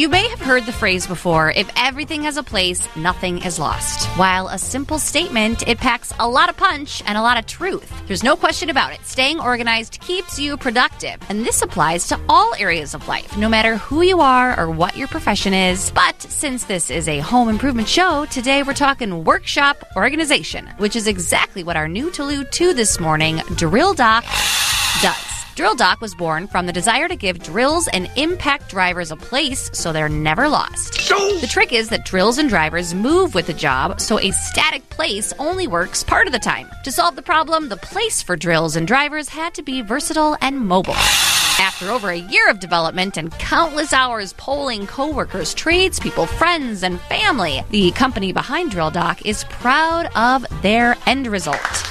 You may have heard the phrase before if everything has a place, nothing is lost. While a simple statement, it packs a lot of punch and a lot of truth. There's no question about it. Staying organized keeps you productive. And this applies to all areas of life, no matter who you are or what your profession is. But since this is a home improvement show, today we're talking workshop organization, which is exactly what our new Toulouse 2 this morning, Drill Dock. Drill Dock was born from the desire to give drills and impact drivers a place so they're never lost. The trick is that drills and drivers move with the job, so a static place only works part of the time. To solve the problem, the place for drills and drivers had to be versatile and mobile. After over a year of development and countless hours polling coworkers, tradespeople, friends, and family, the company behind Drill Dock is proud of their end result.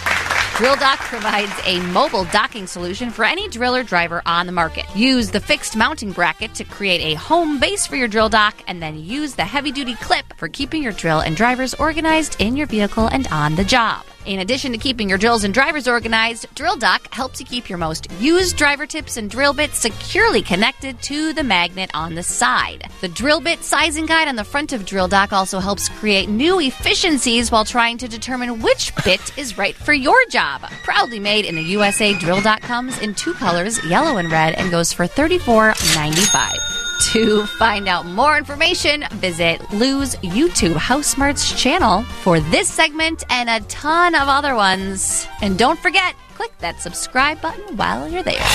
Drill Dock provides a mobile docking solution for any driller driver on the market. Use the fixed mounting bracket to create a home base for your drill dock, and then use the heavy duty clip for keeping your drill and drivers organized in your vehicle and on the job. In addition to keeping your drills and drivers organized, Drill Dock helps you keep your most used driver tips and drill bits securely connected to the magnet on the side. The drill bit sizing guide on the front of Drill Dock also helps create new efficiencies while trying to determine which bit is right for your job. Proudly made in the USA, Drill Dock comes in two colors, yellow and red, and goes for $34.95. To find out more information, visit Lou's YouTube House Smarts channel for this segment and a ton of other ones. And don't forget, click that subscribe button while you're there.